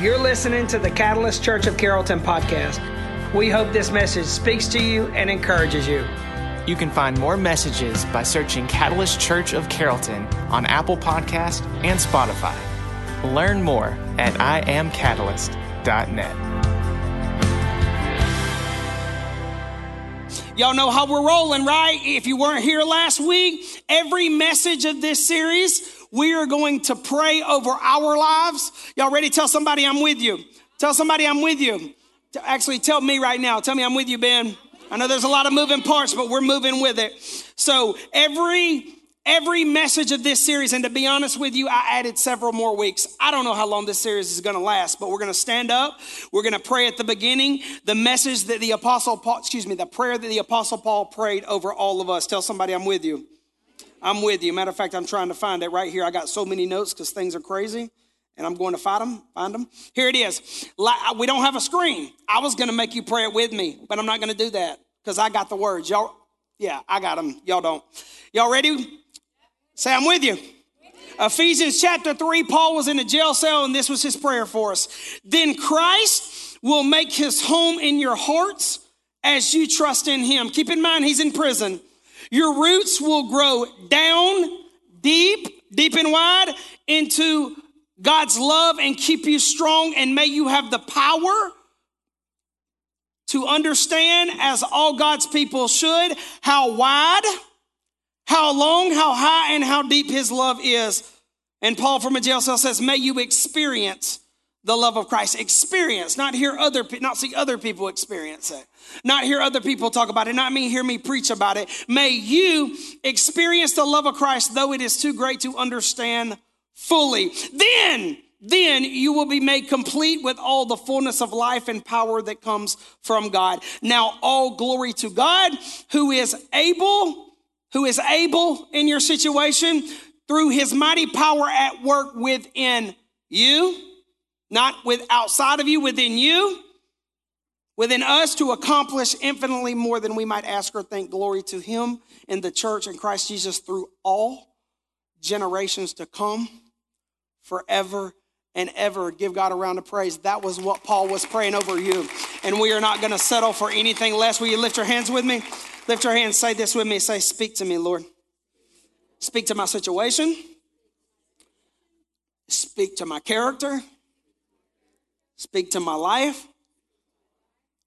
You're listening to the Catalyst Church of Carrollton podcast. We hope this message speaks to you and encourages you. You can find more messages by searching Catalyst Church of Carrollton on Apple Podcast and Spotify. Learn more at iamcatalyst.net. Y'all know how we're rolling, right? If you weren't here last week, every message of this series we are going to pray over our lives. Y'all ready? Tell somebody I'm with you. Tell somebody I'm with you. Actually, tell me right now. Tell me I'm with you, Ben. I know there's a lot of moving parts, but we're moving with it. So every every message of this series, and to be honest with you, I added several more weeks. I don't know how long this series is going to last, but we're going to stand up. We're going to pray at the beginning. The message that the apostle Paul, excuse me, the prayer that the apostle Paul prayed over all of us. Tell somebody I'm with you. I'm with you. Matter of fact, I'm trying to find it right here. I got so many notes because things are crazy and I'm going to find them, find them. Here it is. We don't have a screen. I was going to make you pray it with me, but I'm not going to do that because I got the words. Y'all, yeah, I got them. Y'all don't. Y'all ready? Say, I'm with you. Ephesians chapter 3, Paul was in a jail cell, and this was his prayer for us. Then Christ will make his home in your hearts as you trust in him. Keep in mind, he's in prison. Your roots will grow down deep, deep and wide into God's love and keep you strong. And may you have the power to understand, as all God's people should, how wide, how long, how high, and how deep His love is. And Paul from a jail cell says, May you experience the love of Christ. Experience, not hear other, not see other people experience it. Not hear other people talk about it, not me hear me preach about it. May you experience the love of Christ, though it is too great to understand fully. Then, then you will be made complete with all the fullness of life and power that comes from God. Now, all glory to God who is able, who is able in your situation through his mighty power at work within you, not with outside of you, within you within us to accomplish infinitely more than we might ask or think. Glory to Him in the church and Christ Jesus through all generations to come forever and ever. Give God a round of praise. That was what Paul was praying over you. And we are not going to settle for anything less. Will you lift your hands with me? Lift your hands, say this with me. Say, Speak to me, Lord. Speak to my situation. Speak to my character. Speak to my life.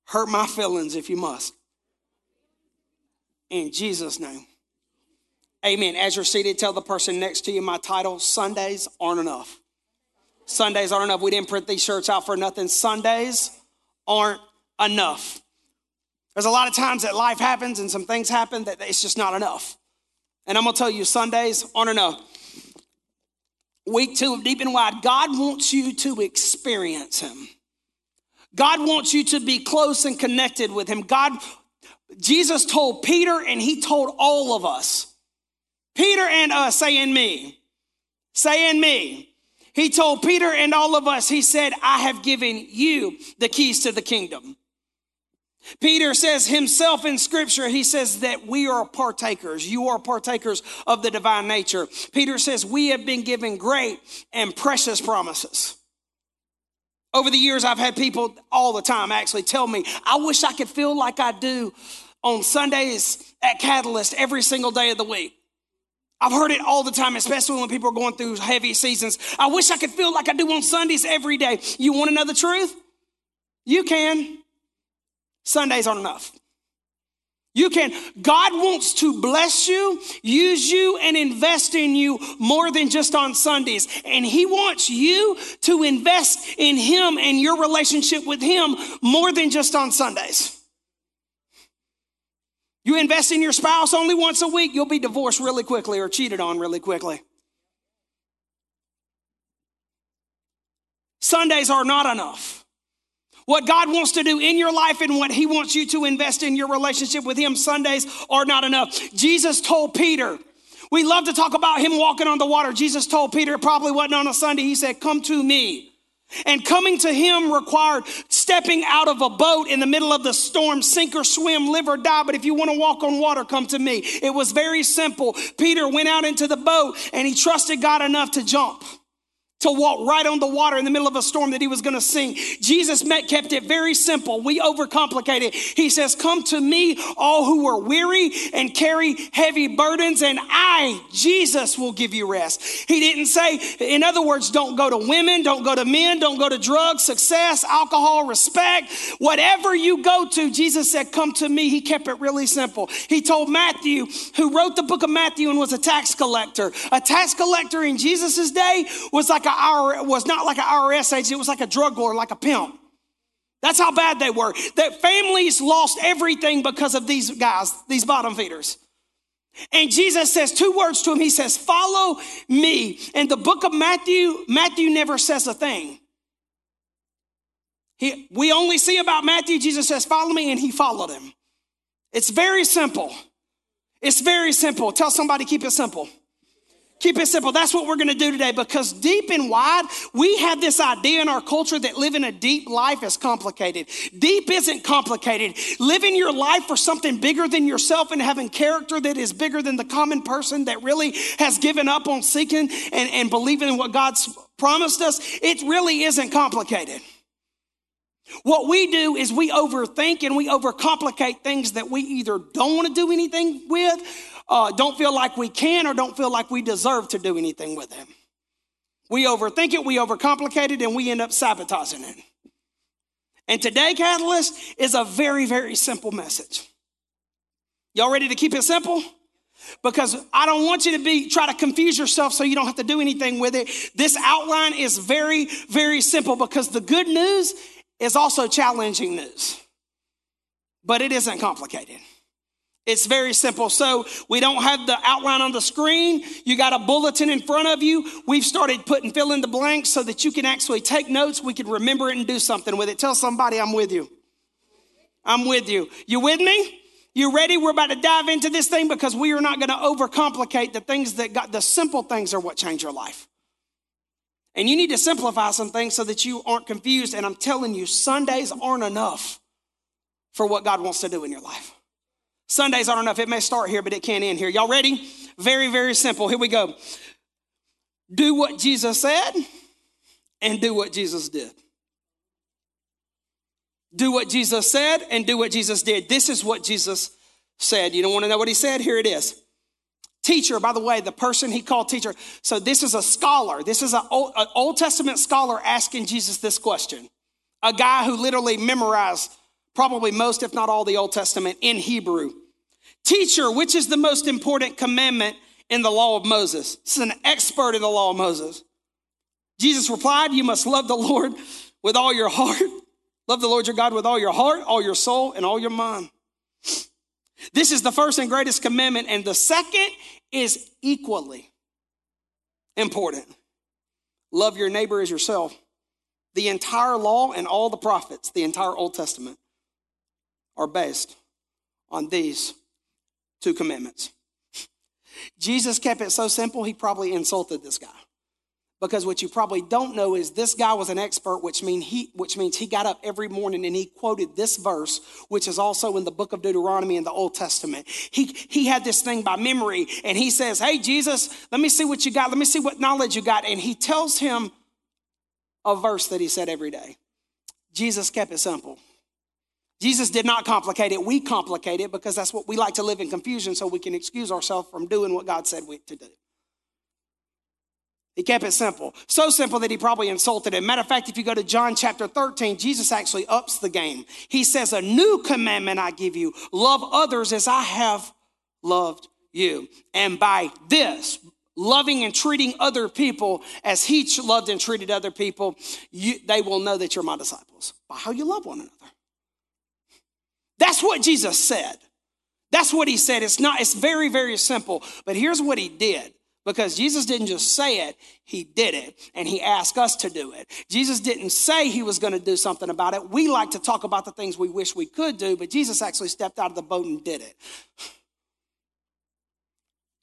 Hurt my feelings if you must. In Jesus' name. Amen. As you're seated, tell the person next to you my title Sundays aren't enough. Sundays aren't enough. We didn't print these shirts out for nothing. Sundays aren't enough. There's a lot of times that life happens and some things happen that it's just not enough. And I'm gonna tell you, Sundays aren't enough. Week two of Deep and Wide, God wants you to experience Him. God wants you to be close and connected with him. God, Jesus told Peter and he told all of us, Peter and us, saying me, saying me. He told Peter and all of us, he said, I have given you the keys to the kingdom. Peter says himself in scripture, he says that we are partakers. You are partakers of the divine nature. Peter says we have been given great and precious promises. Over the years, I've had people all the time actually tell me, I wish I could feel like I do on Sundays at Catalyst every single day of the week. I've heard it all the time, especially when people are going through heavy seasons. I wish I could feel like I do on Sundays every day. You want to know the truth? You can. Sundays aren't enough. You can. God wants to bless you, use you, and invest in you more than just on Sundays. And He wants you to invest in Him and your relationship with Him more than just on Sundays. You invest in your spouse only once a week, you'll be divorced really quickly or cheated on really quickly. Sundays are not enough. What God wants to do in your life and what He wants you to invest in your relationship with Him Sundays are not enough. Jesus told Peter, we love to talk about Him walking on the water. Jesus told Peter, it probably wasn't on a Sunday, He said, Come to me. And coming to him required stepping out of a boat in the middle of the storm, sink or swim, live or die. But if you want to walk on water, come to me. It was very simple. Peter went out into the boat and he trusted God enough to jump to walk right on the water in the middle of a storm that he was going to sing. Jesus met, kept it very simple. We overcomplicate it. He says, Come to me, all who are weary and carry heavy burdens, and I, Jesus, will give you rest. He didn't say, in other words, don't go to women, don't go to men, don't go to drugs, success, alcohol, respect, whatever you go to. Jesus said, Come to me. He kept it really simple. He told Matthew, who wrote the book of Matthew and was a tax collector, a tax collector in Jesus' day was like a our was not like an IRS agent, it was like a drug lord, like a pimp. That's how bad they were. That families lost everything because of these guys, these bottom feeders. And Jesus says two words to him. He says, Follow me. And the book of Matthew, Matthew never says a thing. He, we only see about Matthew, Jesus says, Follow me, and he followed him. It's very simple. It's very simple. Tell somebody, keep it simple. Keep it simple. That's what we're going to do today because deep and wide, we have this idea in our culture that living a deep life is complicated. Deep isn't complicated. Living your life for something bigger than yourself and having character that is bigger than the common person that really has given up on seeking and, and believing in what God's promised us, it really isn't complicated. What we do is we overthink and we overcomplicate things that we either don't want to do anything with uh, don't feel like we can or don't feel like we deserve to do anything with Him. We overthink it, we overcomplicate it, and we end up sabotaging it. And today, Catalyst is a very, very simple message. Y'all ready to keep it simple? Because I don't want you to be try to confuse yourself so you don't have to do anything with it. This outline is very, very simple because the good news is also challenging news. But it isn't complicated. It's very simple. So we don't have the outline on the screen. You got a bulletin in front of you. We've started putting fill in the blanks so that you can actually take notes. We can remember it and do something with it. Tell somebody I'm with you. I'm with you. You with me? You ready? We're about to dive into this thing because we are not going to overcomplicate the things that got the simple things are what change your life. And you need to simplify some things so that you aren't confused. And I'm telling you, Sundays aren't enough for what God wants to do in your life. Sundays aren't enough. It may start here, but it can't end here. Y'all ready? Very, very simple. Here we go. Do what Jesus said and do what Jesus did. Do what Jesus said and do what Jesus did. This is what Jesus said. You don't want to know what he said? Here it is. Teacher, by the way, the person he called teacher. So this is a scholar. This is an Old, an Old Testament scholar asking Jesus this question. A guy who literally memorized probably most, if not all, the Old Testament in Hebrew. Teacher, which is the most important commandment in the law of Moses? This is an expert in the law of Moses. Jesus replied, You must love the Lord with all your heart. Love the Lord your God with all your heart, all your soul, and all your mind. This is the first and greatest commandment, and the second is equally important. Love your neighbor as yourself. The entire law and all the prophets, the entire Old Testament, are based on these two commandments. Jesus kept it so simple, he probably insulted this guy. Because what you probably don't know is this guy was an expert, which, mean he, which means he got up every morning and he quoted this verse, which is also in the book of Deuteronomy in the Old Testament. He, he had this thing by memory and he says, Hey, Jesus, let me see what you got. Let me see what knowledge you got. And he tells him a verse that he said every day. Jesus kept it simple. Jesus did not complicate it. We complicate it because that's what we like to live in confusion so we can excuse ourselves from doing what God said we, to do. He kept it simple. So simple that he probably insulted him. Matter of fact, if you go to John chapter 13, Jesus actually ups the game. He says, A new commandment I give you love others as I have loved you. And by this, loving and treating other people as he loved and treated other people, you, they will know that you're my disciples by how you love one another. That's what Jesus said. That's what he said. It's not, it's very, very simple. But here's what he did. Because Jesus didn't just say it, he did it, and he asked us to do it. Jesus didn't say he was going to do something about it. We like to talk about the things we wish we could do, but Jesus actually stepped out of the boat and did it.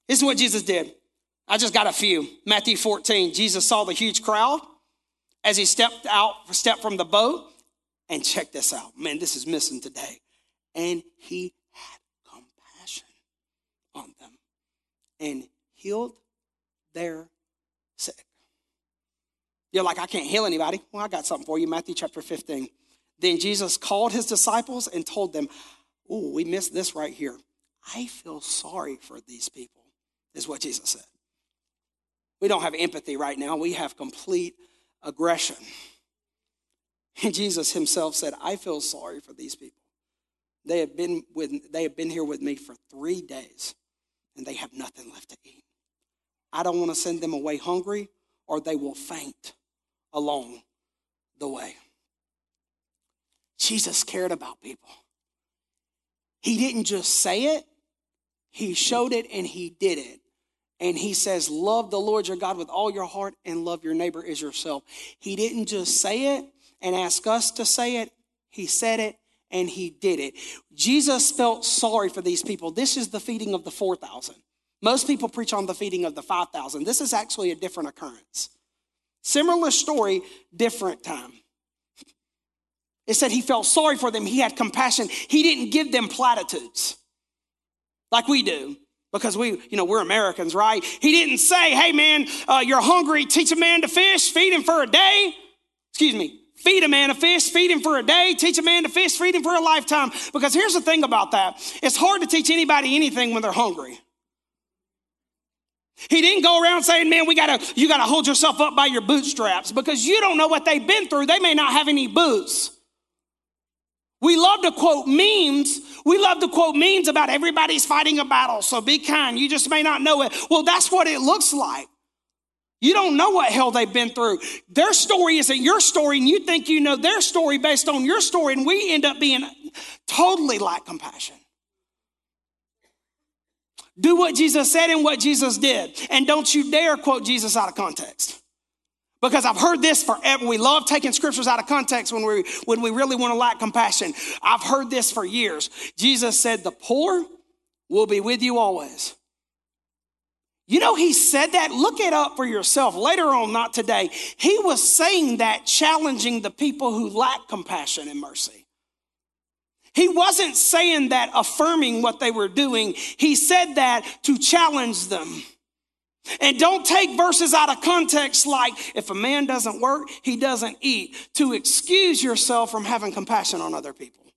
This is what Jesus did. I just got a few. Matthew 14, Jesus saw the huge crowd as he stepped out, stepped from the boat, and check this out. Man, this is missing today and he had compassion on them and healed their sick. You're like, I can't heal anybody. Well, I got something for you. Matthew chapter 15. Then Jesus called his disciples and told them, Oh, we missed this right here. I feel sorry for these people, is what Jesus said. We don't have empathy right now, we have complete aggression. And Jesus himself said, I feel sorry for these people. They have been with they have been here with me for three days and they have nothing left to eat. I don't want to send them away hungry or they will faint along the way. Jesus cared about people. He didn't just say it, he showed it and he did it. And he says, Love the Lord your God with all your heart and love your neighbor as yourself. He didn't just say it and ask us to say it, he said it and he did it. Jesus felt sorry for these people. This is the feeding of the 4,000. Most people preach on the feeding of the 5,000. This is actually a different occurrence. Similar story, different time. It said he felt sorry for them. He had compassion. He didn't give them platitudes like we do because we, you know, we're Americans, right? He didn't say, hey man, uh, you're hungry, teach a man to fish, feed him for a day. Excuse me, feed a man a fish, feed him for a day, teach a man to fish, feed him for a lifetime. Because here's the thing about that it's hard to teach anybody anything when they're hungry. He didn't go around saying, man, we gotta, you gotta hold yourself up by your bootstraps because you don't know what they've been through. They may not have any boots. We love to quote memes. We love to quote memes about everybody's fighting a battle, so be kind. You just may not know it. Well, that's what it looks like. You don't know what hell they've been through. Their story isn't your story, and you think you know their story based on your story, and we end up being totally lack compassion. Do what Jesus said and what Jesus did, and don't you dare quote Jesus out of context. Because I've heard this forever. We love taking scriptures out of context when we, when we really want to lack compassion. I've heard this for years. Jesus said, The poor will be with you always. You know, he said that. Look it up for yourself later on, not today. He was saying that, challenging the people who lack compassion and mercy. He wasn't saying that affirming what they were doing. He said that to challenge them. And don't take verses out of context like if a man doesn't work, he doesn't eat, to excuse yourself from having compassion on other people.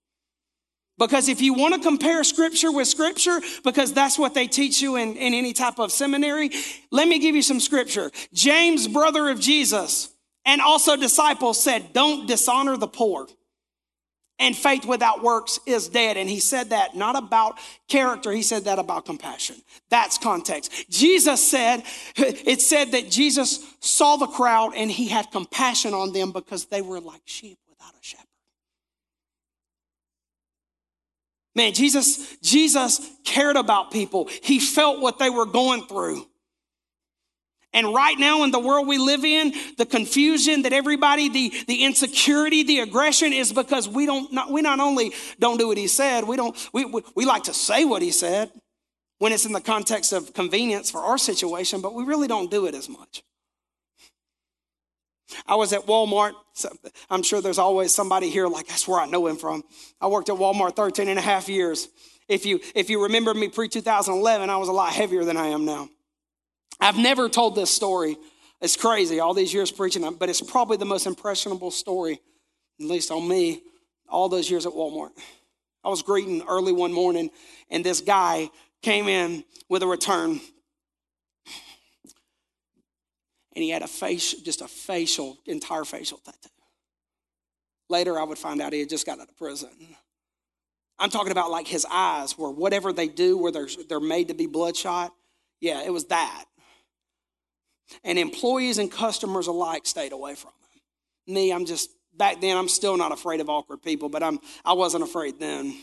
Because if you want to compare scripture with scripture, because that's what they teach you in, in any type of seminary, let me give you some scripture. James, brother of Jesus, and also disciples said, Don't dishonor the poor and faith without works is dead. And he said that not about character, he said that about compassion. That's context. Jesus said, it said that Jesus saw the crowd and he had compassion on them because they were like sheep without a shepherd. Man, Jesus, Jesus cared about people. He felt what they were going through. And right now in the world we live in, the confusion that everybody, the, the insecurity, the aggression is because we don't, not, we not only don't do what he said, we don't, we, we, we like to say what he said when it's in the context of convenience for our situation, but we really don't do it as much. I was at Walmart. I'm sure there's always somebody here like, that's where I know him from. I worked at Walmart 13 and a half years. If you, if you remember me pre 2011, I was a lot heavier than I am now. I've never told this story. It's crazy, all these years preaching, but it's probably the most impressionable story, at least on me, all those years at Walmart. I was greeting early one morning, and this guy came in with a return. And he had a face, just a facial, entire facial tattoo. Later, I would find out he had just got out of prison. I'm talking about like his eyes, where whatever they do, where they're, they're made to be bloodshot. Yeah, it was that and employees and customers alike stayed away from him. Me, I'm just back then. I'm still not afraid of awkward people, but I'm I wasn't afraid then.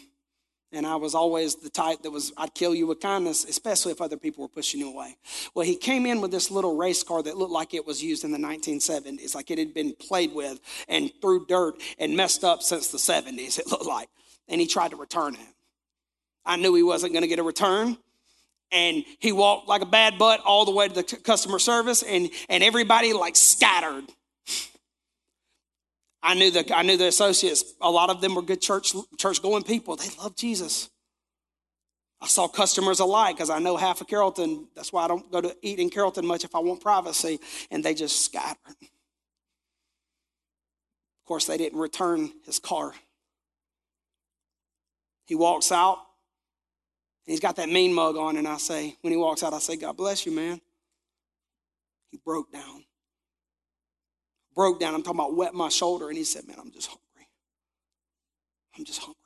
And I was always the type that was, I'd kill you with kindness, especially if other people were pushing you away. Well, he came in with this little race car that looked like it was used in the 1970s, like it had been played with and threw dirt and messed up since the 70s, it looked like. And he tried to return it. I knew he wasn't going to get a return and he walked like a bad butt all the way to the customer service and, and everybody like scattered i knew the i knew the associates a lot of them were good church church going people they love jesus i saw customers alike because i know half of carrollton that's why i don't go to eat in carrollton much if i want privacy and they just scattered Of course, they didn't return his car. He walks out, and he's got that mean mug on, and I say, when he walks out, I say, God bless you, man. He broke down. Broke down. I'm talking about wet my shoulder, and he said, Man, I'm just hungry. I'm just hungry.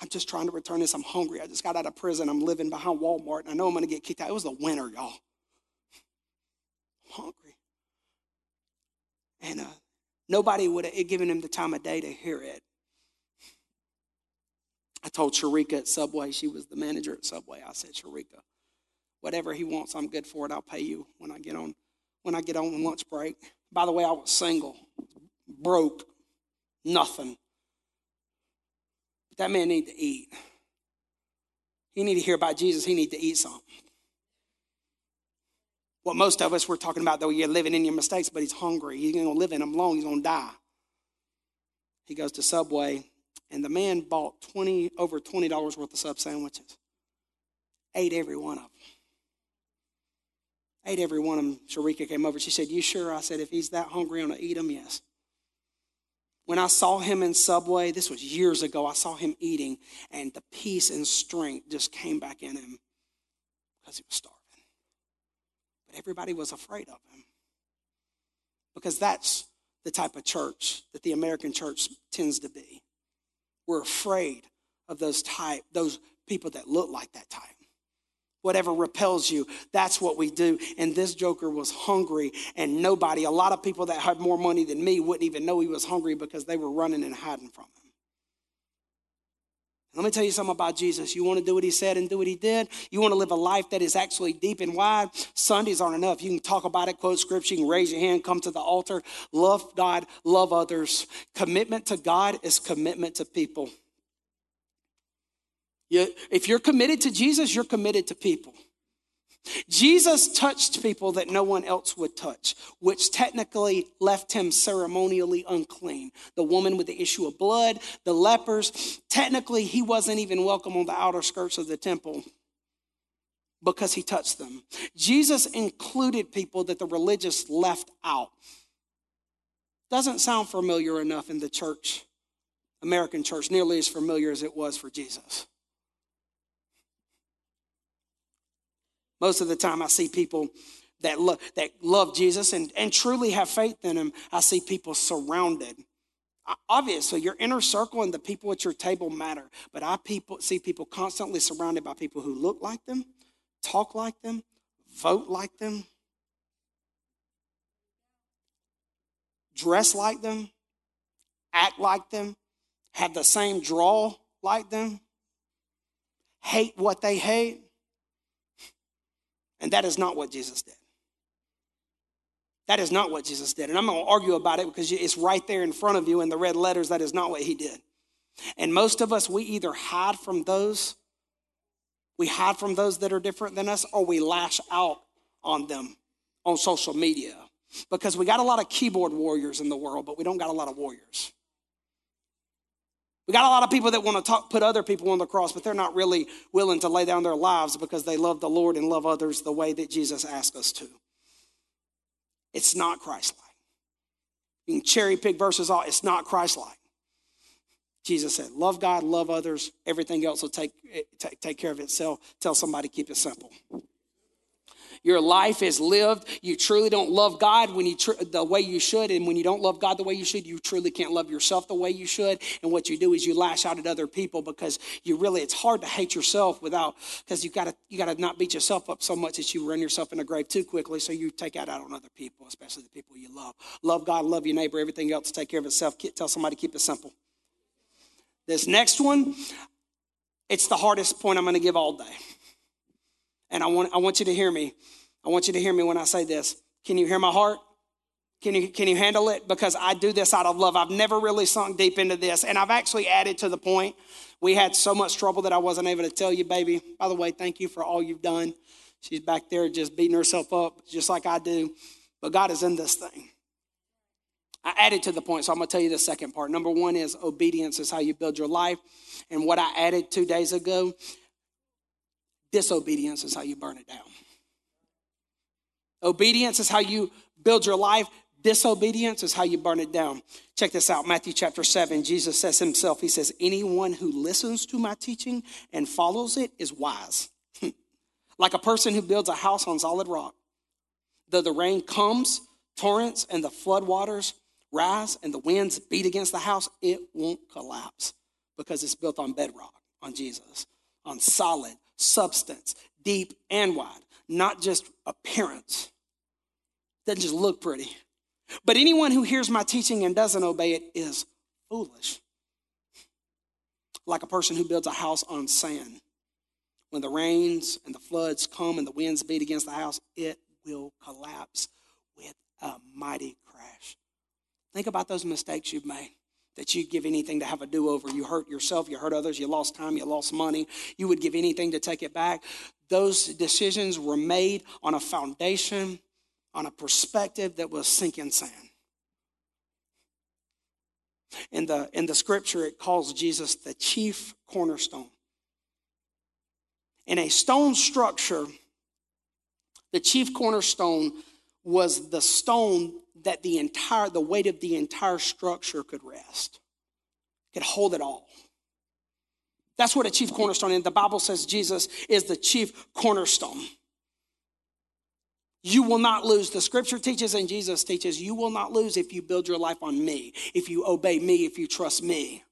I'm just trying to return this. I'm hungry. I just got out of prison. I'm living behind Walmart, and I know I'm going to get kicked out. It was the winter, y'all. I'm hungry. And uh, nobody would have given him the time of day to hear it. I told Sharika at Subway, she was the manager at Subway. I said, Sharika, whatever he wants, I'm good for it. I'll pay you when I get on when I get on lunch break. By the way, I was single, broke, nothing. That man need to eat. He need to hear about Jesus. He need to eat something. What most of us were talking about, though, you're living in your mistakes, but he's hungry. He's going to live in them long. He's going to die. He goes to Subway, and the man bought 20 over $20 worth of sub sandwiches. Ate every one of them. Ate every one of them. Sharika came over. She said, You sure? I said, If he's that hungry, I'm going to eat them, yes. When I saw him in Subway, this was years ago, I saw him eating, and the peace and strength just came back in him because he was starving. But everybody was afraid of him because that's the type of church that the American church tends to be. We're afraid of those type, those people that look like that type. Whatever repels you, that's what we do. And this joker was hungry, and nobody, a lot of people that had more money than me, wouldn't even know he was hungry because they were running and hiding from him. Let me tell you something about Jesus. You want to do what he said and do what he did? You want to live a life that is actually deep and wide? Sundays aren't enough. You can talk about it, quote scripture, you can raise your hand, come to the altar, love God, love others. Commitment to God is commitment to people. You, if you're committed to Jesus, you're committed to people. Jesus touched people that no one else would touch, which technically left him ceremonially unclean. The woman with the issue of blood, the lepers, technically he wasn't even welcome on the outer skirts of the temple because he touched them. Jesus included people that the religious left out. Doesn't sound familiar enough in the church, American church, nearly as familiar as it was for Jesus. Most of the time, I see people that, lo- that love Jesus and, and truly have faith in him. I see people surrounded. Obviously, your inner circle and the people at your table matter, but I people, see people constantly surrounded by people who look like them, talk like them, vote like them, dress like them, act like them, have the same draw like them, hate what they hate. And that is not what Jesus did. That is not what Jesus did. And I'm going to argue about it because it's right there in front of you in the red letters. That is not what he did. And most of us, we either hide from those, we hide from those that are different than us, or we lash out on them on social media. Because we got a lot of keyboard warriors in the world, but we don't got a lot of warriors. We got a lot of people that want to talk, put other people on the cross, but they're not really willing to lay down their lives because they love the Lord and love others the way that Jesus asked us to. It's not Christ like. You can cherry pick verses off, it's not Christ like. Jesus said, Love God, love others, everything else will take, eh, take, take care of itself. Tell somebody, keep it simple. Your life is lived. You truly don't love God when you tr- the way you should, and when you don't love God the way you should, you truly can't love yourself the way you should. And what you do is you lash out at other people because you really it's hard to hate yourself without because you gotta you gotta not beat yourself up so much that you run yourself in a grave too quickly. So you take out out on other people, especially the people you love. Love God, love your neighbor. Everything else take care of itself. Tell somebody keep it simple. This next one, it's the hardest point I'm going to give all day. And I want, I want you to hear me. I want you to hear me when I say this. Can you hear my heart? Can you, can you handle it? Because I do this out of love. I've never really sunk deep into this. And I've actually added to the point. We had so much trouble that I wasn't able to tell you, baby. By the way, thank you for all you've done. She's back there just beating herself up, just like I do. But God is in this thing. I added to the point, so I'm going to tell you the second part. Number one is obedience is how you build your life. And what I added two days ago Disobedience is how you burn it down. Obedience is how you build your life. Disobedience is how you burn it down. Check this out Matthew chapter 7. Jesus says himself, He says, Anyone who listens to my teaching and follows it is wise. like a person who builds a house on solid rock. Though the rain comes, torrents, and the flood waters rise, and the winds beat against the house, it won't collapse because it's built on bedrock, on Jesus, on solid substance, deep and wide, not just appearance. Doesn't just look pretty. But anyone who hears my teaching and doesn't obey it is foolish. Like a person who builds a house on sand. When the rains and the floods come and the winds beat against the house, it will collapse with a mighty crash. Think about those mistakes you've made that you'd give anything to have a do over. You hurt yourself, you hurt others, you lost time, you lost money. You would give anything to take it back. Those decisions were made on a foundation on a perspective that was sinking sand. In the, in the scripture, it calls Jesus the chief cornerstone. In a stone structure, the chief cornerstone was the stone that the entire the weight of the entire structure could rest could hold it all that's what a chief cornerstone is the bible says jesus is the chief cornerstone you will not lose. The scripture teaches and Jesus teaches you will not lose if you build your life on me, if you obey me, if you trust me.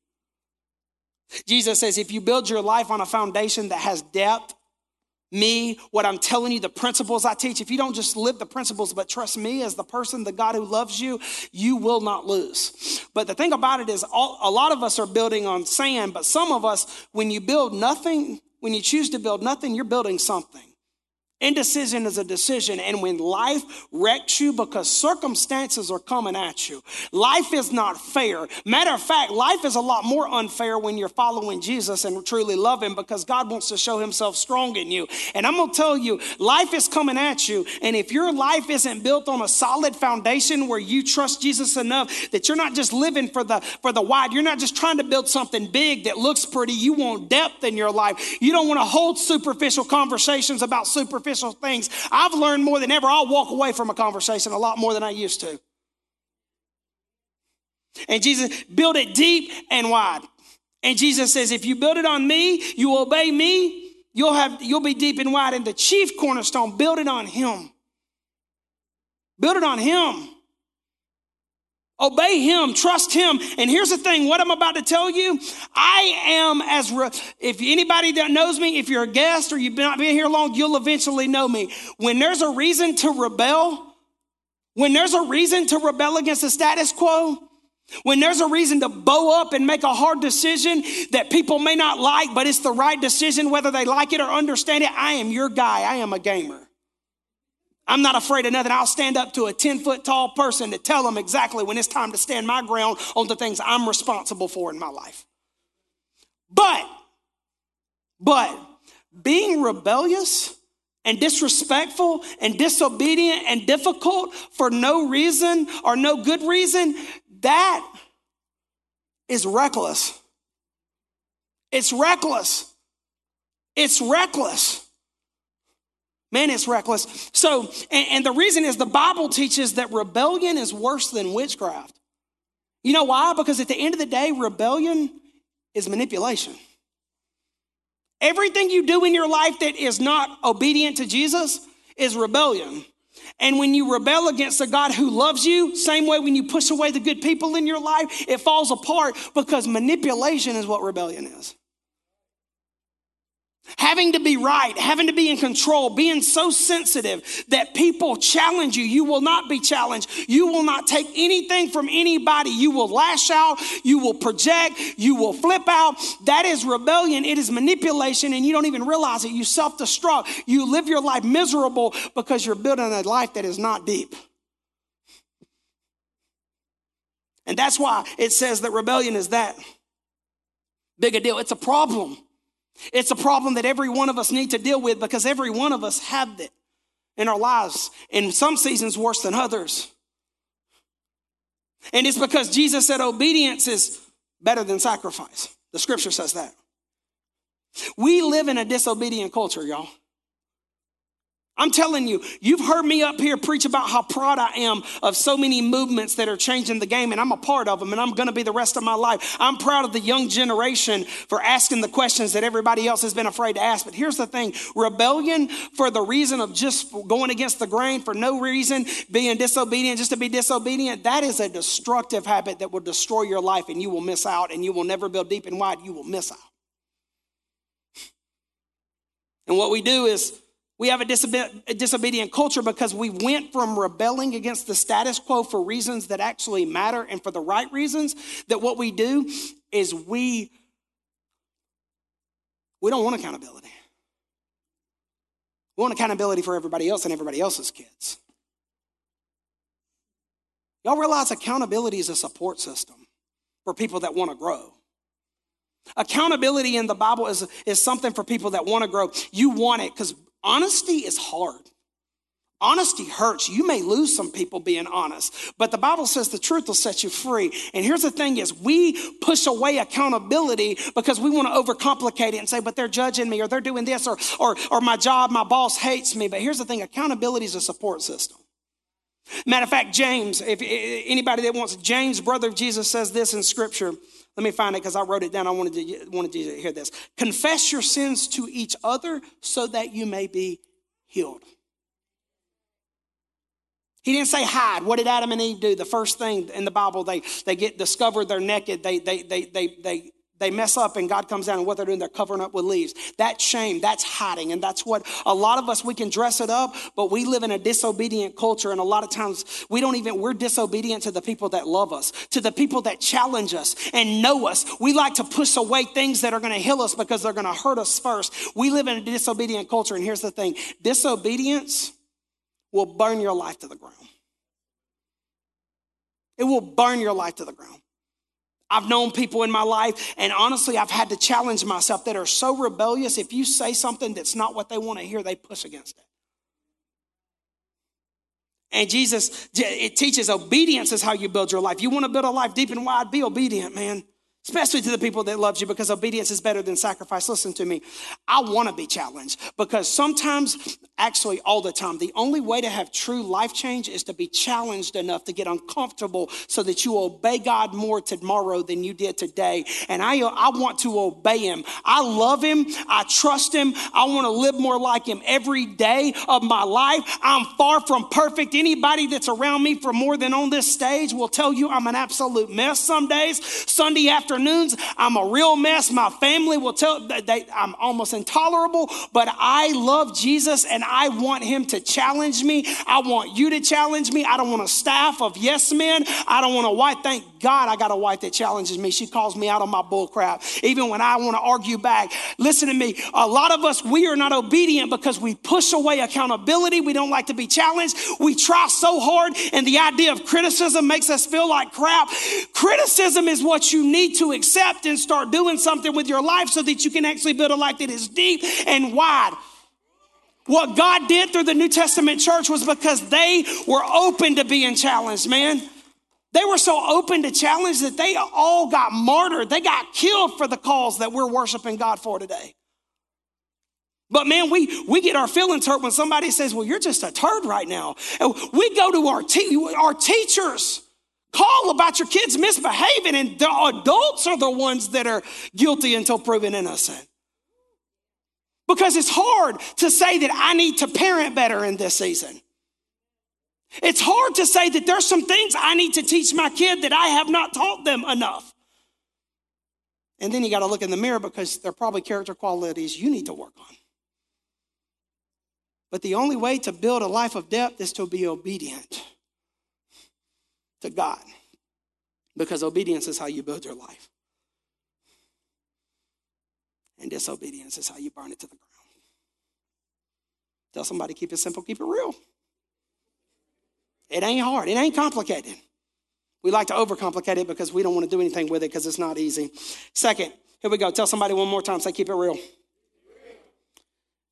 Jesus says if you build your life on a foundation that has depth, me, what I'm telling you, the principles I teach, if you don't just live the principles but trust me as the person, the God who loves you, you will not lose. But the thing about it is, all, a lot of us are building on sand, but some of us, when you build nothing, when you choose to build nothing, you're building something. Indecision is a decision. And when life wrecks you because circumstances are coming at you, life is not fair. Matter of fact, life is a lot more unfair when you're following Jesus and truly love Him because God wants to show Himself strong in you. And I'm going to tell you, life is coming at you. And if your life isn't built on a solid foundation where you trust Jesus enough that you're not just living for the, for the wide, you're not just trying to build something big that looks pretty. You want depth in your life. You don't want to hold superficial conversations about superficial superficial things. I've learned more than ever. I'll walk away from a conversation a lot more than I used to. And Jesus, build it deep and wide. And Jesus says, if you build it on me, you obey me, you'll have you'll be deep and wide. And the chief cornerstone, build it on him. Build it on him. Obey him, trust him. And here's the thing, what I'm about to tell you, I am as, re- if anybody that knows me, if you're a guest or you've not been here long, you'll eventually know me. When there's a reason to rebel, when there's a reason to rebel against the status quo, when there's a reason to bow up and make a hard decision that people may not like, but it's the right decision, whether they like it or understand it, I am your guy. I am a gamer. I'm not afraid of nothing. I'll stand up to a 10 foot tall person to tell them exactly when it's time to stand my ground on the things I'm responsible for in my life. But, but being rebellious and disrespectful and disobedient and difficult for no reason or no good reason, that is reckless. It's reckless. It's reckless. Man, it's reckless. So, and, and, the reason is the Bible teaches that rebellion is worse than witchcraft. You know why? Because at the end of the day, rebellion is manipulation. Everything you do in your life that is not obedient to Jesus is rebellion. And when you rebel against a God who loves you, same way when you push away the good people in your life, it falls apart because manipulation is what rebellion is. Having to be right, having to be in control, being so sensitive that people challenge you. You will not be challenged. You will not take anything from anybody. You will lash out. You will project. You will flip out. That is rebellion. It is manipulation, and you don't even realize it. You self destruct. You live your life miserable because you're building a life that is not deep. And that's why it says that rebellion is that big a deal. It's a problem. It's a problem that every one of us need to deal with because every one of us have it in our lives. In some seasons, worse than others. And it's because Jesus said obedience is better than sacrifice. The scripture says that. We live in a disobedient culture, y'all. I'm telling you, you've heard me up here preach about how proud I am of so many movements that are changing the game, and I'm a part of them, and I'm gonna be the rest of my life. I'm proud of the young generation for asking the questions that everybody else has been afraid to ask. But here's the thing rebellion for the reason of just going against the grain for no reason, being disobedient just to be disobedient, that is a destructive habit that will destroy your life, and you will miss out, and you will never build deep and wide. You will miss out. And what we do is, we have a, disobe- a, disobedient culture because we went from rebelling against the status quo for reasons that actually matter and for the right reasons. That what we do is we we don't want accountability. We want accountability for everybody else and everybody else's kids. Y'all realize accountability is a support system for people that want to grow. Accountability in the Bible is, is something for people that want to grow. You want it because Honesty is hard. Honesty hurts. You may lose some people being honest, but the Bible says the truth will set you free. And here's the thing is we push away accountability because we want to overcomplicate it and say, but they're judging me or they're doing this or, or, or my job, my boss hates me. But here's the thing, accountability is a support system. Matter of fact, James, if anybody that wants, James, brother of Jesus says this in scripture. Let me find it because I wrote it down. I wanted, to, wanted you to hear this. Confess your sins to each other so that you may be healed. He didn't say hide. What did Adam and Eve do? The first thing in the Bible, they, they get discovered, they're naked, they, they, they, they, they they mess up and God comes down and what they're doing, they're covering up with leaves. That shame, that's hiding. And that's what a lot of us, we can dress it up, but we live in a disobedient culture. And a lot of times we don't even, we're disobedient to the people that love us, to the people that challenge us and know us. We like to push away things that are going to heal us because they're going to hurt us first. We live in a disobedient culture. And here's the thing disobedience will burn your life to the ground. It will burn your life to the ground. I've known people in my life, and honestly, I've had to challenge myself that are so rebellious. If you say something that's not what they want to hear, they push against it. And Jesus, it teaches obedience is how you build your life. You want to build a life deep and wide, be obedient, man especially to the people that loves you because obedience is better than sacrifice. Listen to me. I want to be challenged because sometimes actually all the time the only way to have true life change is to be challenged enough to get uncomfortable so that you obey god more tomorrow than you did today. And i, I want to obey him. I love him. I trust him. I want to live more like him every day of my life. I'm far from perfect. Anybody that's around me for more than on this stage will tell you i'm an absolute mess some days. Sunday after afternoons. I'm a real mess. My family will tell they, I'm almost intolerable, but I love Jesus and I want him to challenge me. I want you to challenge me. I don't want a staff of yes men. I don't want a wife. Thank God I got a wife that challenges me. She calls me out on my bull crap, even when I want to argue back. Listen to me. A lot of us, we are not obedient because we push away accountability. We don't like to be challenged. We try so hard, and the idea of criticism makes us feel like crap. Criticism is what you need to accept and start doing something with your life so that you can actually build a life that is deep and wide. What God did through the New Testament church was because they were open to being challenged, man. They were so open to challenge that they all got martyred. They got killed for the cause that we're worshiping God for today. But man, we, we get our feelings hurt when somebody says, Well, you're just a turd right now. And we go to our, te- our teachers call about your kids misbehaving, and the adults are the ones that are guilty until proven innocent. Because it's hard to say that I need to parent better in this season. It's hard to say that there's some things I need to teach my kid that I have not taught them enough. And then you got to look in the mirror because there are probably character qualities you need to work on. But the only way to build a life of depth is to be obedient to God. Because obedience is how you build your life. And disobedience is how you burn it to the ground. Tell somebody, keep it simple, keep it real. It ain't hard, it ain't complicated. We like to overcomplicate it because we don't want to do anything with it because it's not easy. Second, here we go. Tell somebody one more time, say, keep it real.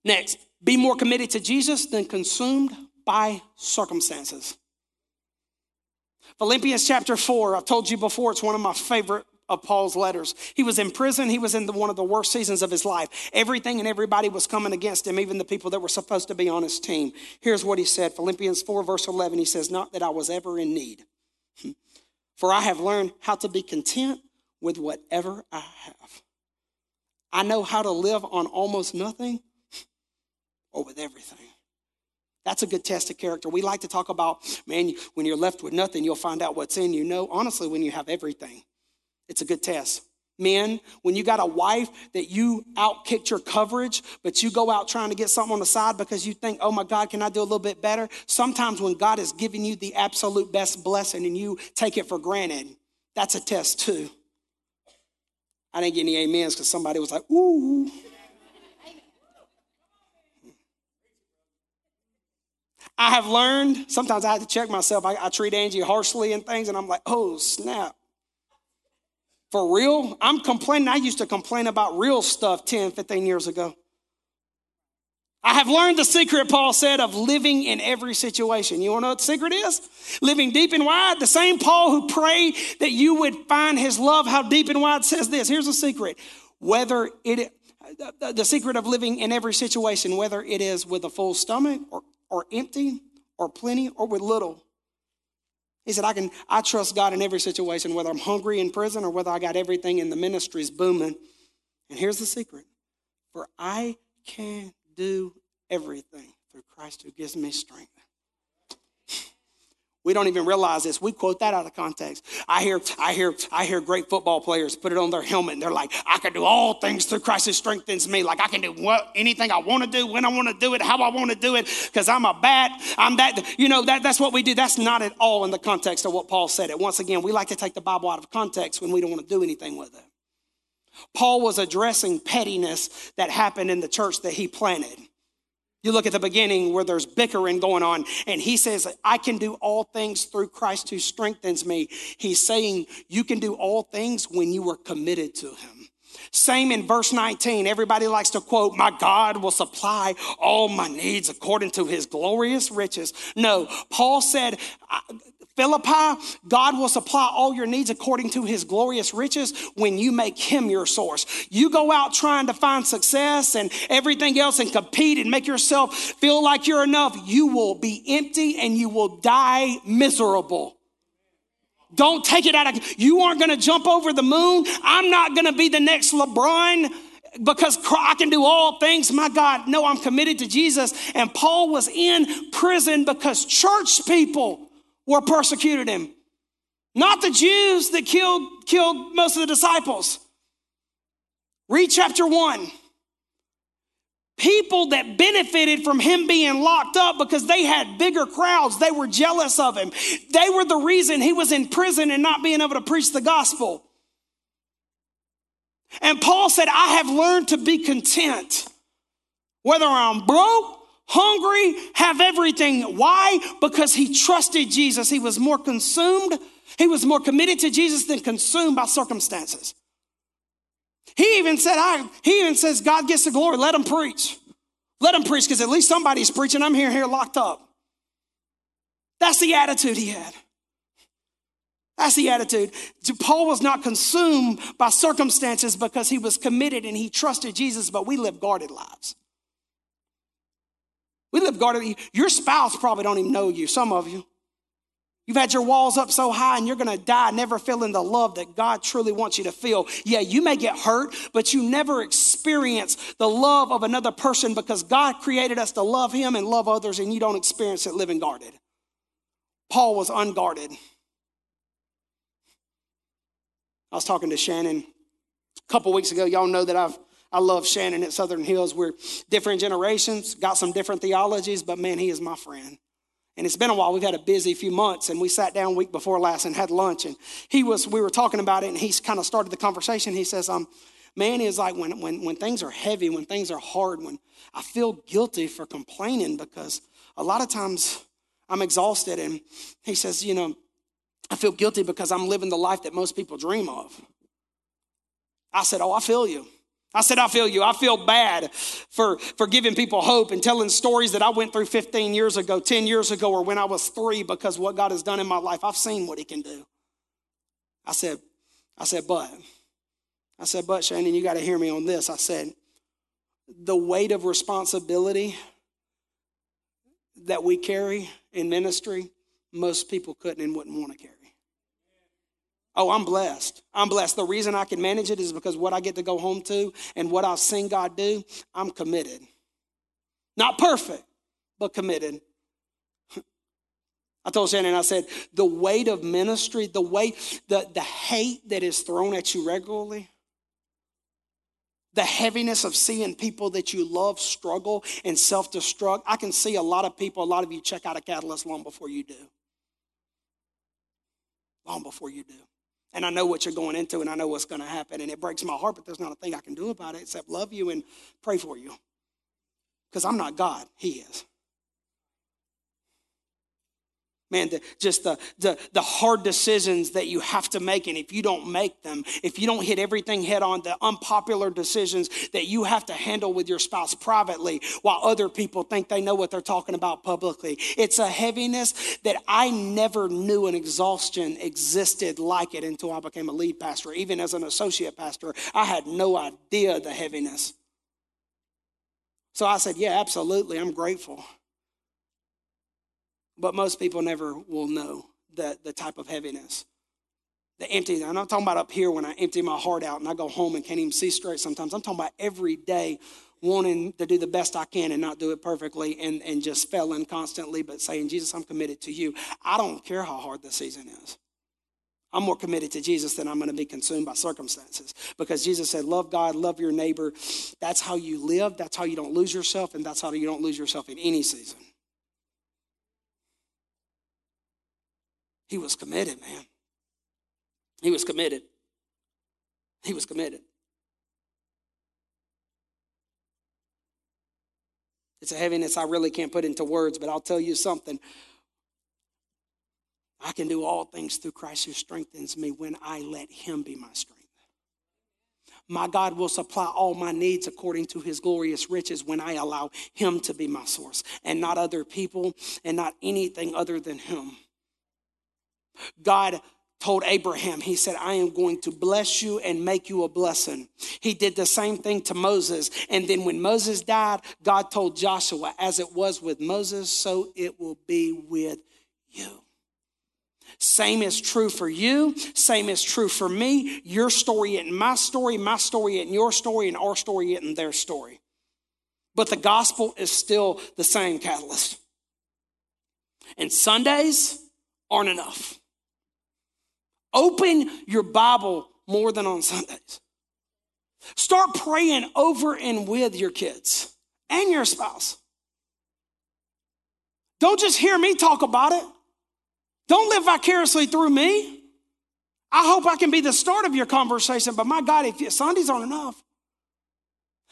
Next, be more committed to Jesus than consumed by circumstances. Philippians chapter 4, I've told you before, it's one of my favorite of Paul's letters. He was in prison. He was in the, one of the worst seasons of his life. Everything and everybody was coming against him, even the people that were supposed to be on his team. Here's what he said Philippians 4, verse 11. He says, Not that I was ever in need, for I have learned how to be content with whatever I have. I know how to live on almost nothing or with everything. That's a good test of character. We like to talk about, man, when you're left with nothing, you'll find out what's in you. No, honestly, when you have everything, it's a good test. Men, when you got a wife that you outkicked your coverage, but you go out trying to get something on the side because you think, oh my God, can I do a little bit better? Sometimes when God is giving you the absolute best blessing and you take it for granted, that's a test too. I didn't get any amens because somebody was like, ooh. I have learned, sometimes I have to check myself. I, I treat Angie harshly and things, and I'm like, oh, snap. For real? I'm complaining. I used to complain about real stuff 10, 15 years ago. I have learned the secret, Paul said, of living in every situation. You want to know what the secret is? Living deep and wide. The same Paul who prayed that you would find his love, how deep and wide says this. Here's the secret. Whether it, the secret of living in every situation, whether it is with a full stomach or or empty or plenty or with little. He said, I can I trust God in every situation, whether I'm hungry in prison or whether I got everything in the ministries booming. And here's the secret. For I can do everything through Christ who gives me strength. We don't even realize this. We quote that out of context. I hear, I hear, I hear great football players put it on their helmet and they're like, I can do all things through Christ who strengthens me. Like I can do what anything I want to do, when I want to do it, how I want to do it, because I'm a bat. I'm that, you know, that, that's what we do. That's not at all in the context of what Paul said it. Once again, we like to take the Bible out of context when we don't want to do anything with it. Paul was addressing pettiness that happened in the church that he planted. You look at the beginning where there's bickering going on, and he says, I can do all things through Christ who strengthens me. He's saying, You can do all things when you are committed to him. Same in verse 19. Everybody likes to quote, My God will supply all my needs according to his glorious riches. No, Paul said, Philippi, God will supply all your needs according to his glorious riches when you make him your source. You go out trying to find success and everything else and compete and make yourself feel like you're enough. You will be empty and you will die miserable. Don't take it out of you aren't going to jump over the moon. I'm not going to be the next LeBron because I can do all things. My God, no, I'm committed to Jesus. And Paul was in prison because church people were persecuted him. Not the Jews that killed, killed most of the disciples. Read chapter one. People that benefited from him being locked up because they had bigger crowds. They were jealous of him. They were the reason he was in prison and not being able to preach the gospel. And Paul said, I have learned to be content. Whether I'm broke hungry, have everything. Why? Because he trusted Jesus. He was more consumed, he was more committed to Jesus than consumed by circumstances. He even said, I, he even says, God gets the glory. Let him preach. Let him preach because at least somebody's preaching. I'm here, here locked up. That's the attitude he had. That's the attitude. Paul was not consumed by circumstances because he was committed and he trusted Jesus, but we live guarded lives. We live guarded. Your spouse probably don't even know you, some of you. You've had your walls up so high and you're going to die never feeling the love that God truly wants you to feel. Yeah, you may get hurt, but you never experience the love of another person because God created us to love Him and love others, and you don't experience it living guarded. Paul was unguarded. I was talking to Shannon a couple weeks ago. Y'all know that I've I love Shannon at Southern Hills. We're different generations, got some different theologies, but man, he is my friend. And it's been a while. We've had a busy few months, and we sat down week before last and had lunch. And he was, we were talking about it, and he's kind of started the conversation. He says, um, man is like when, when, when things are heavy, when things are hard, when I feel guilty for complaining because a lot of times I'm exhausted. And he says, you know, I feel guilty because I'm living the life that most people dream of. I said, oh, I feel you. I said, I feel you. I feel bad for, for giving people hope and telling stories that I went through 15 years ago, 10 years ago, or when I was three because what God has done in my life. I've seen what He can do. I said, I said, but. I said, but Shannon, you got to hear me on this. I said, the weight of responsibility that we carry in ministry, most people couldn't and wouldn't want to carry. Oh, I'm blessed. I'm blessed. The reason I can manage it is because what I get to go home to and what I've seen God do, I'm committed. Not perfect, but committed. I told Shannon, I said, the weight of ministry, the weight, the, the hate that is thrown at you regularly, the heaviness of seeing people that you love struggle and self destruct. I can see a lot of people, a lot of you check out a catalyst long before you do. Long before you do. And I know what you're going into and I know what's going to happen. And it breaks my heart, but there's not a thing I can do about it except love you and pray for you. Because I'm not God, He is man the, just the, the, the hard decisions that you have to make and if you don't make them if you don't hit everything head on the unpopular decisions that you have to handle with your spouse privately while other people think they know what they're talking about publicly. It's a heaviness that i never knew an exhaustion existed like it until i became a lead pastor. Even as an associate pastor i had no idea the heaviness. So i said yeah absolutely i'm grateful but most people never will know the, the type of heaviness. The empty, I'm not talking about up here when I empty my heart out and I go home and can't even see straight sometimes. I'm talking about every day wanting to do the best I can and not do it perfectly and, and just failing constantly, but saying, Jesus, I'm committed to you. I don't care how hard the season is. I'm more committed to Jesus than I'm going to be consumed by circumstances because Jesus said, Love God, love your neighbor. That's how you live. That's how you don't lose yourself, and that's how you don't lose yourself in any season. He was committed, man. He was committed. He was committed. It's a heaviness I really can't put into words, but I'll tell you something. I can do all things through Christ who strengthens me when I let Him be my strength. My God will supply all my needs according to His glorious riches when I allow Him to be my source and not other people and not anything other than Him. God told Abraham, He said, I am going to bless you and make you a blessing. He did the same thing to Moses. And then when Moses died, God told Joshua, As it was with Moses, so it will be with you. Same is true for you. Same is true for me. Your story and my story, my story and your story, and our story and their story. But the gospel is still the same catalyst. And Sundays aren't enough. Open your Bible more than on Sundays. Start praying over and with your kids and your spouse. Don't just hear me talk about it. Don't live vicariously through me. I hope I can be the start of your conversation, but my God, if Sundays aren't enough.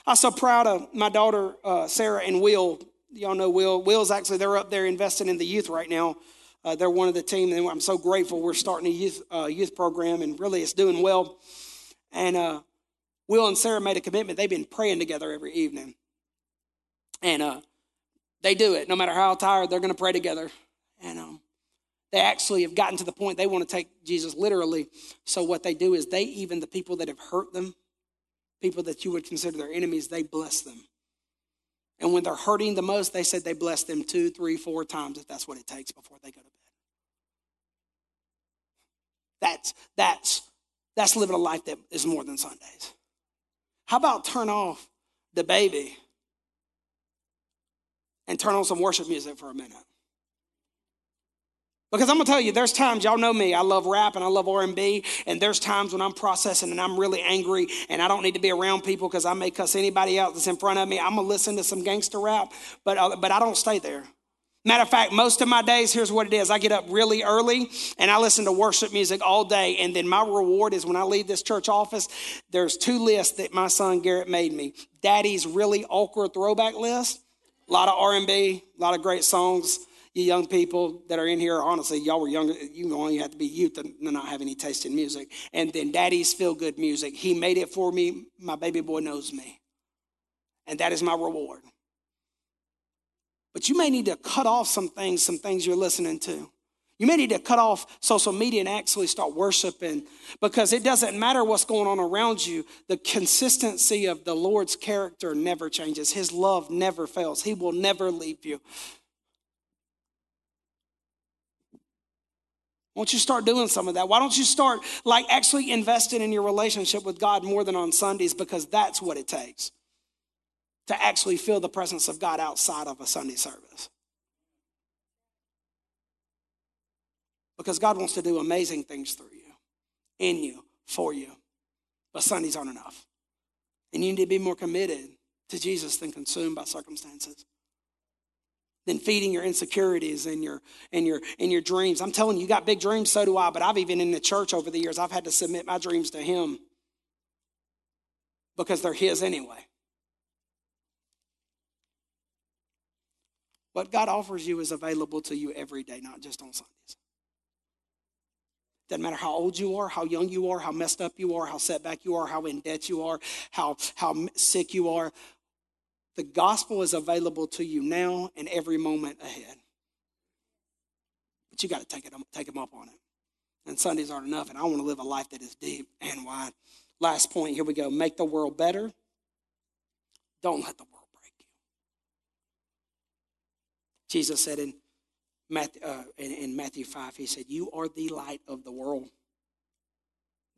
I'm so proud of my daughter, uh, Sarah and Will. Y'all know Will. Will's actually, they're up there investing in the youth right now. Uh, they're one of the team, and I'm so grateful. We're starting a youth uh, youth program, and really, it's doing well. And uh, Will and Sarah made a commitment. They've been praying together every evening, and uh, they do it. No matter how tired, they're going to pray together. And um, they actually have gotten to the point they want to take Jesus literally. So what they do is they even the people that have hurt them, people that you would consider their enemies, they bless them. And when they're hurting the most, they said they bless them two, three, four times if that's what it takes before they go to bed. That's that's that's living a life that is more than Sundays. How about turn off the baby and turn on some worship music for a minute? Because I'm gonna tell you, there's times y'all know me. I love rap and I love R&B, and there's times when I'm processing and I'm really angry and I don't need to be around people because I may cuss anybody out that's in front of me. I'm gonna listen to some gangster rap, but uh, but I don't stay there. Matter of fact, most of my days, here's what it is. I get up really early and I listen to worship music all day. And then my reward is when I leave this church office, there's two lists that my son Garrett made me. Daddy's really awkward throwback list. A lot of R&B, a lot of great songs you young people that are in here, honestly, y'all were younger. You only have to be youth to not have any taste in music. And then Daddy's Feel Good music. He made it for me. My baby boy knows me. And that is my reward. But you may need to cut off some things, some things you're listening to. You may need to cut off social media and actually start worshiping because it doesn't matter what's going on around you. The consistency of the Lord's character never changes, His love never fails, He will never leave you. Won't you start doing some of that? Why don't you start like actually investing in your relationship with God more than on Sundays because that's what it takes to actually feel the presence of God outside of a Sunday service. Because God wants to do amazing things through you, in you, for you. But Sundays aren't enough. And you need to be more committed to Jesus than consumed by circumstances than feeding your insecurities and your and your and your dreams. I'm telling you, you got big dreams, so do I, but I've even in the church over the years, I've had to submit my dreams to him because they're his anyway. What God offers you is available to you every day, not just on Sundays. Doesn't matter how old you are, how young you are, how messed up you are, how setback you are, how in debt you are, how, how sick you are. The gospel is available to you now and every moment ahead. But you got to take, it, take them up on it. And Sundays aren't enough, and I want to live a life that is deep and wide. Last point, here we go. Make the world better. Don't let the world break you. Jesus said in Matthew, uh, in, in Matthew 5, he said, You are the light of the world,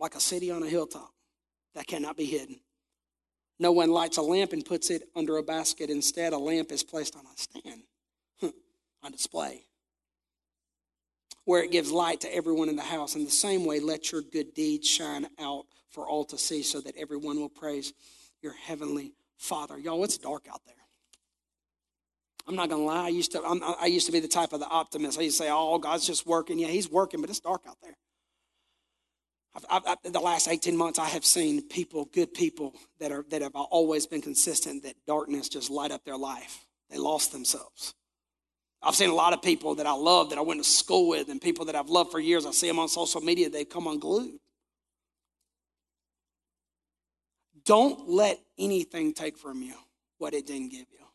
like a city on a hilltop that cannot be hidden. No one lights a lamp and puts it under a basket. Instead, a lamp is placed on a stand, on display, where it gives light to everyone in the house. In the same way, let your good deeds shine out for all to see so that everyone will praise your heavenly Father. Y'all, it's dark out there. I'm not gonna lie. I used to. I'm, i used to be the type of the optimist. I used to say, "Oh, God's just working." Yeah, He's working, but it's dark out there. I've, I've, the last 18 months, I have seen people, good people that are that have always been consistent. That darkness just light up their life. They lost themselves. I've seen a lot of people that I love, that I went to school with, and people that I've loved for years. I see them on social media. They've come unglued. Don't let anything take from you what it didn't give you.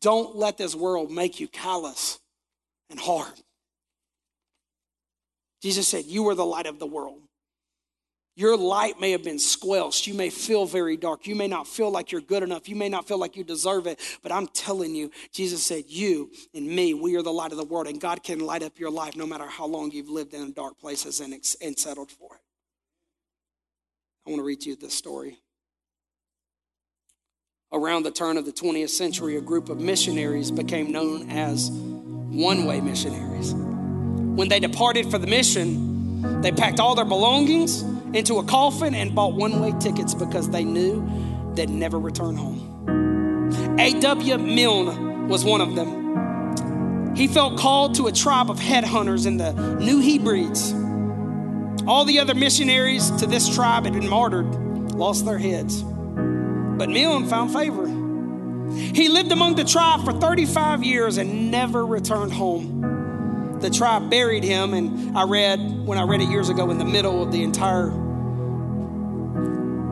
Don't let this world make you callous and hard. Jesus said, You are the light of the world. Your light may have been squelched. You may feel very dark. You may not feel like you're good enough. You may not feel like you deserve it. But I'm telling you, Jesus said, You and me, we are the light of the world. And God can light up your life no matter how long you've lived in dark places and, and settled for it. I want to read you this story. Around the turn of the 20th century, a group of missionaries became known as one way missionaries. When they departed for the mission, they packed all their belongings into a coffin and bought one way tickets because they knew they'd never return home. A.W. Milne was one of them. He felt called to a tribe of headhunters in the New Hebrides. All the other missionaries to this tribe had been martyred, lost their heads. But Milne found favor. He lived among the tribe for 35 years and never returned home. The tribe buried him, and I read, when I read it years ago, in the middle of the entire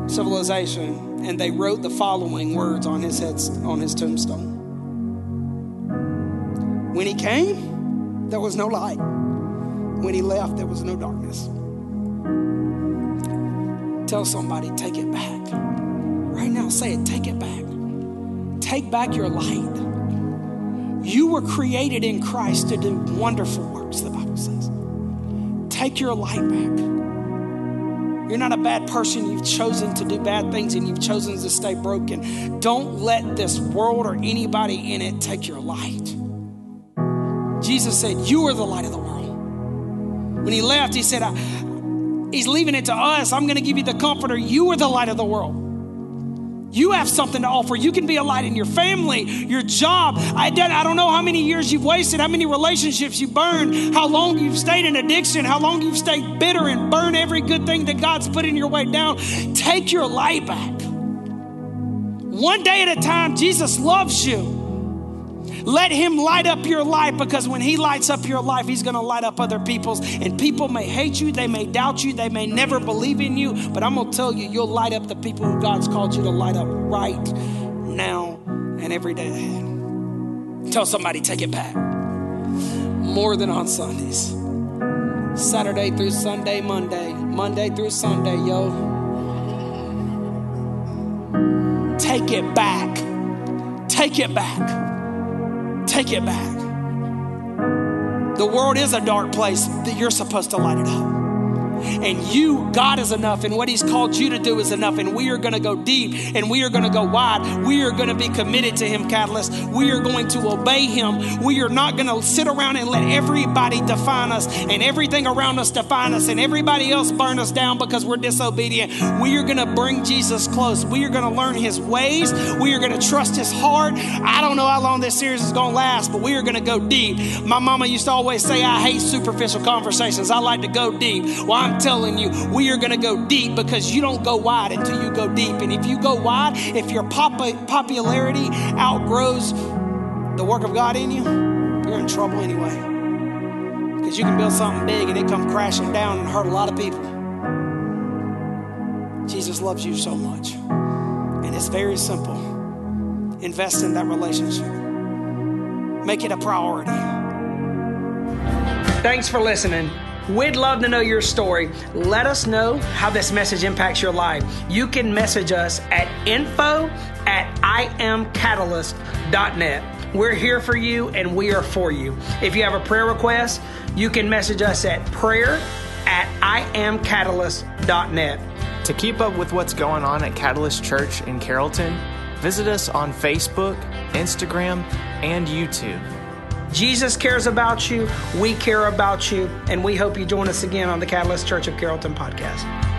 civilization, and they wrote the following words on his, head, on his tombstone. When he came, there was no light. When he left, there was no darkness. Tell somebody, take it back. Right now, say it. Take it back. Take back your light. You were created in Christ to do wonderful works, the Bible says. Take your light back. You're not a bad person. You've chosen to do bad things and you've chosen to stay broken. Don't let this world or anybody in it take your light. Jesus said, You are the light of the world. When he left, he said, He's leaving it to us. I'm going to give you the comforter. You are the light of the world. You have something to offer. You can be a light in your family, your job. I, I don't know how many years you've wasted, how many relationships you burned, how long you've stayed in addiction, how long you've stayed bitter and burn every good thing that God's put in your way down. Take your light back. One day at a time, Jesus loves you. Let Him light up your life because when He lights up your life, He's going to light up other people's. And people may hate you, they may doubt you, they may never believe in you, but I'm going to tell you, you'll light up the people who God's called you to light up right now and every day. Tell somebody, take it back. more than on Sundays. Saturday through Sunday, Monday, Monday through Sunday, yo. Take it back. Take it back. Take it back. The world is a dark place that you're supposed to light it up. And you, God is enough, and what He's called you to do is enough. And we are going to go deep and we are going to go wide. We are going to be committed to Him, Catalyst. We are going to obey Him. We are not going to sit around and let everybody define us and everything around us define us and everybody else burn us down because we're disobedient. We are going to bring Jesus close. We are going to learn His ways. We are going to trust His heart. I don't know how long this series is going to last, but we are going to go deep. My mama used to always say, I hate superficial conversations. I like to go deep. Well, Telling you, we are going to go deep because you don't go wide until you go deep. And if you go wide, if your pop- popularity outgrows the work of God in you, you're in trouble anyway. Because you can build something big and it come crashing down and hurt a lot of people. Jesus loves you so much. And it's very simple. Invest in that relationship. Make it a priority. Thanks for listening. We'd love to know your story. Let us know how this message impacts your life. You can message us at info at iamcatalyst.net. We're here for you and we are for you. If you have a prayer request, you can message us at prayer at iamcatalyst.net. To keep up with what's going on at Catalyst Church in Carrollton, visit us on Facebook, Instagram, and YouTube. Jesus cares about you, we care about you, and we hope you join us again on the Catalyst Church of Carrollton podcast.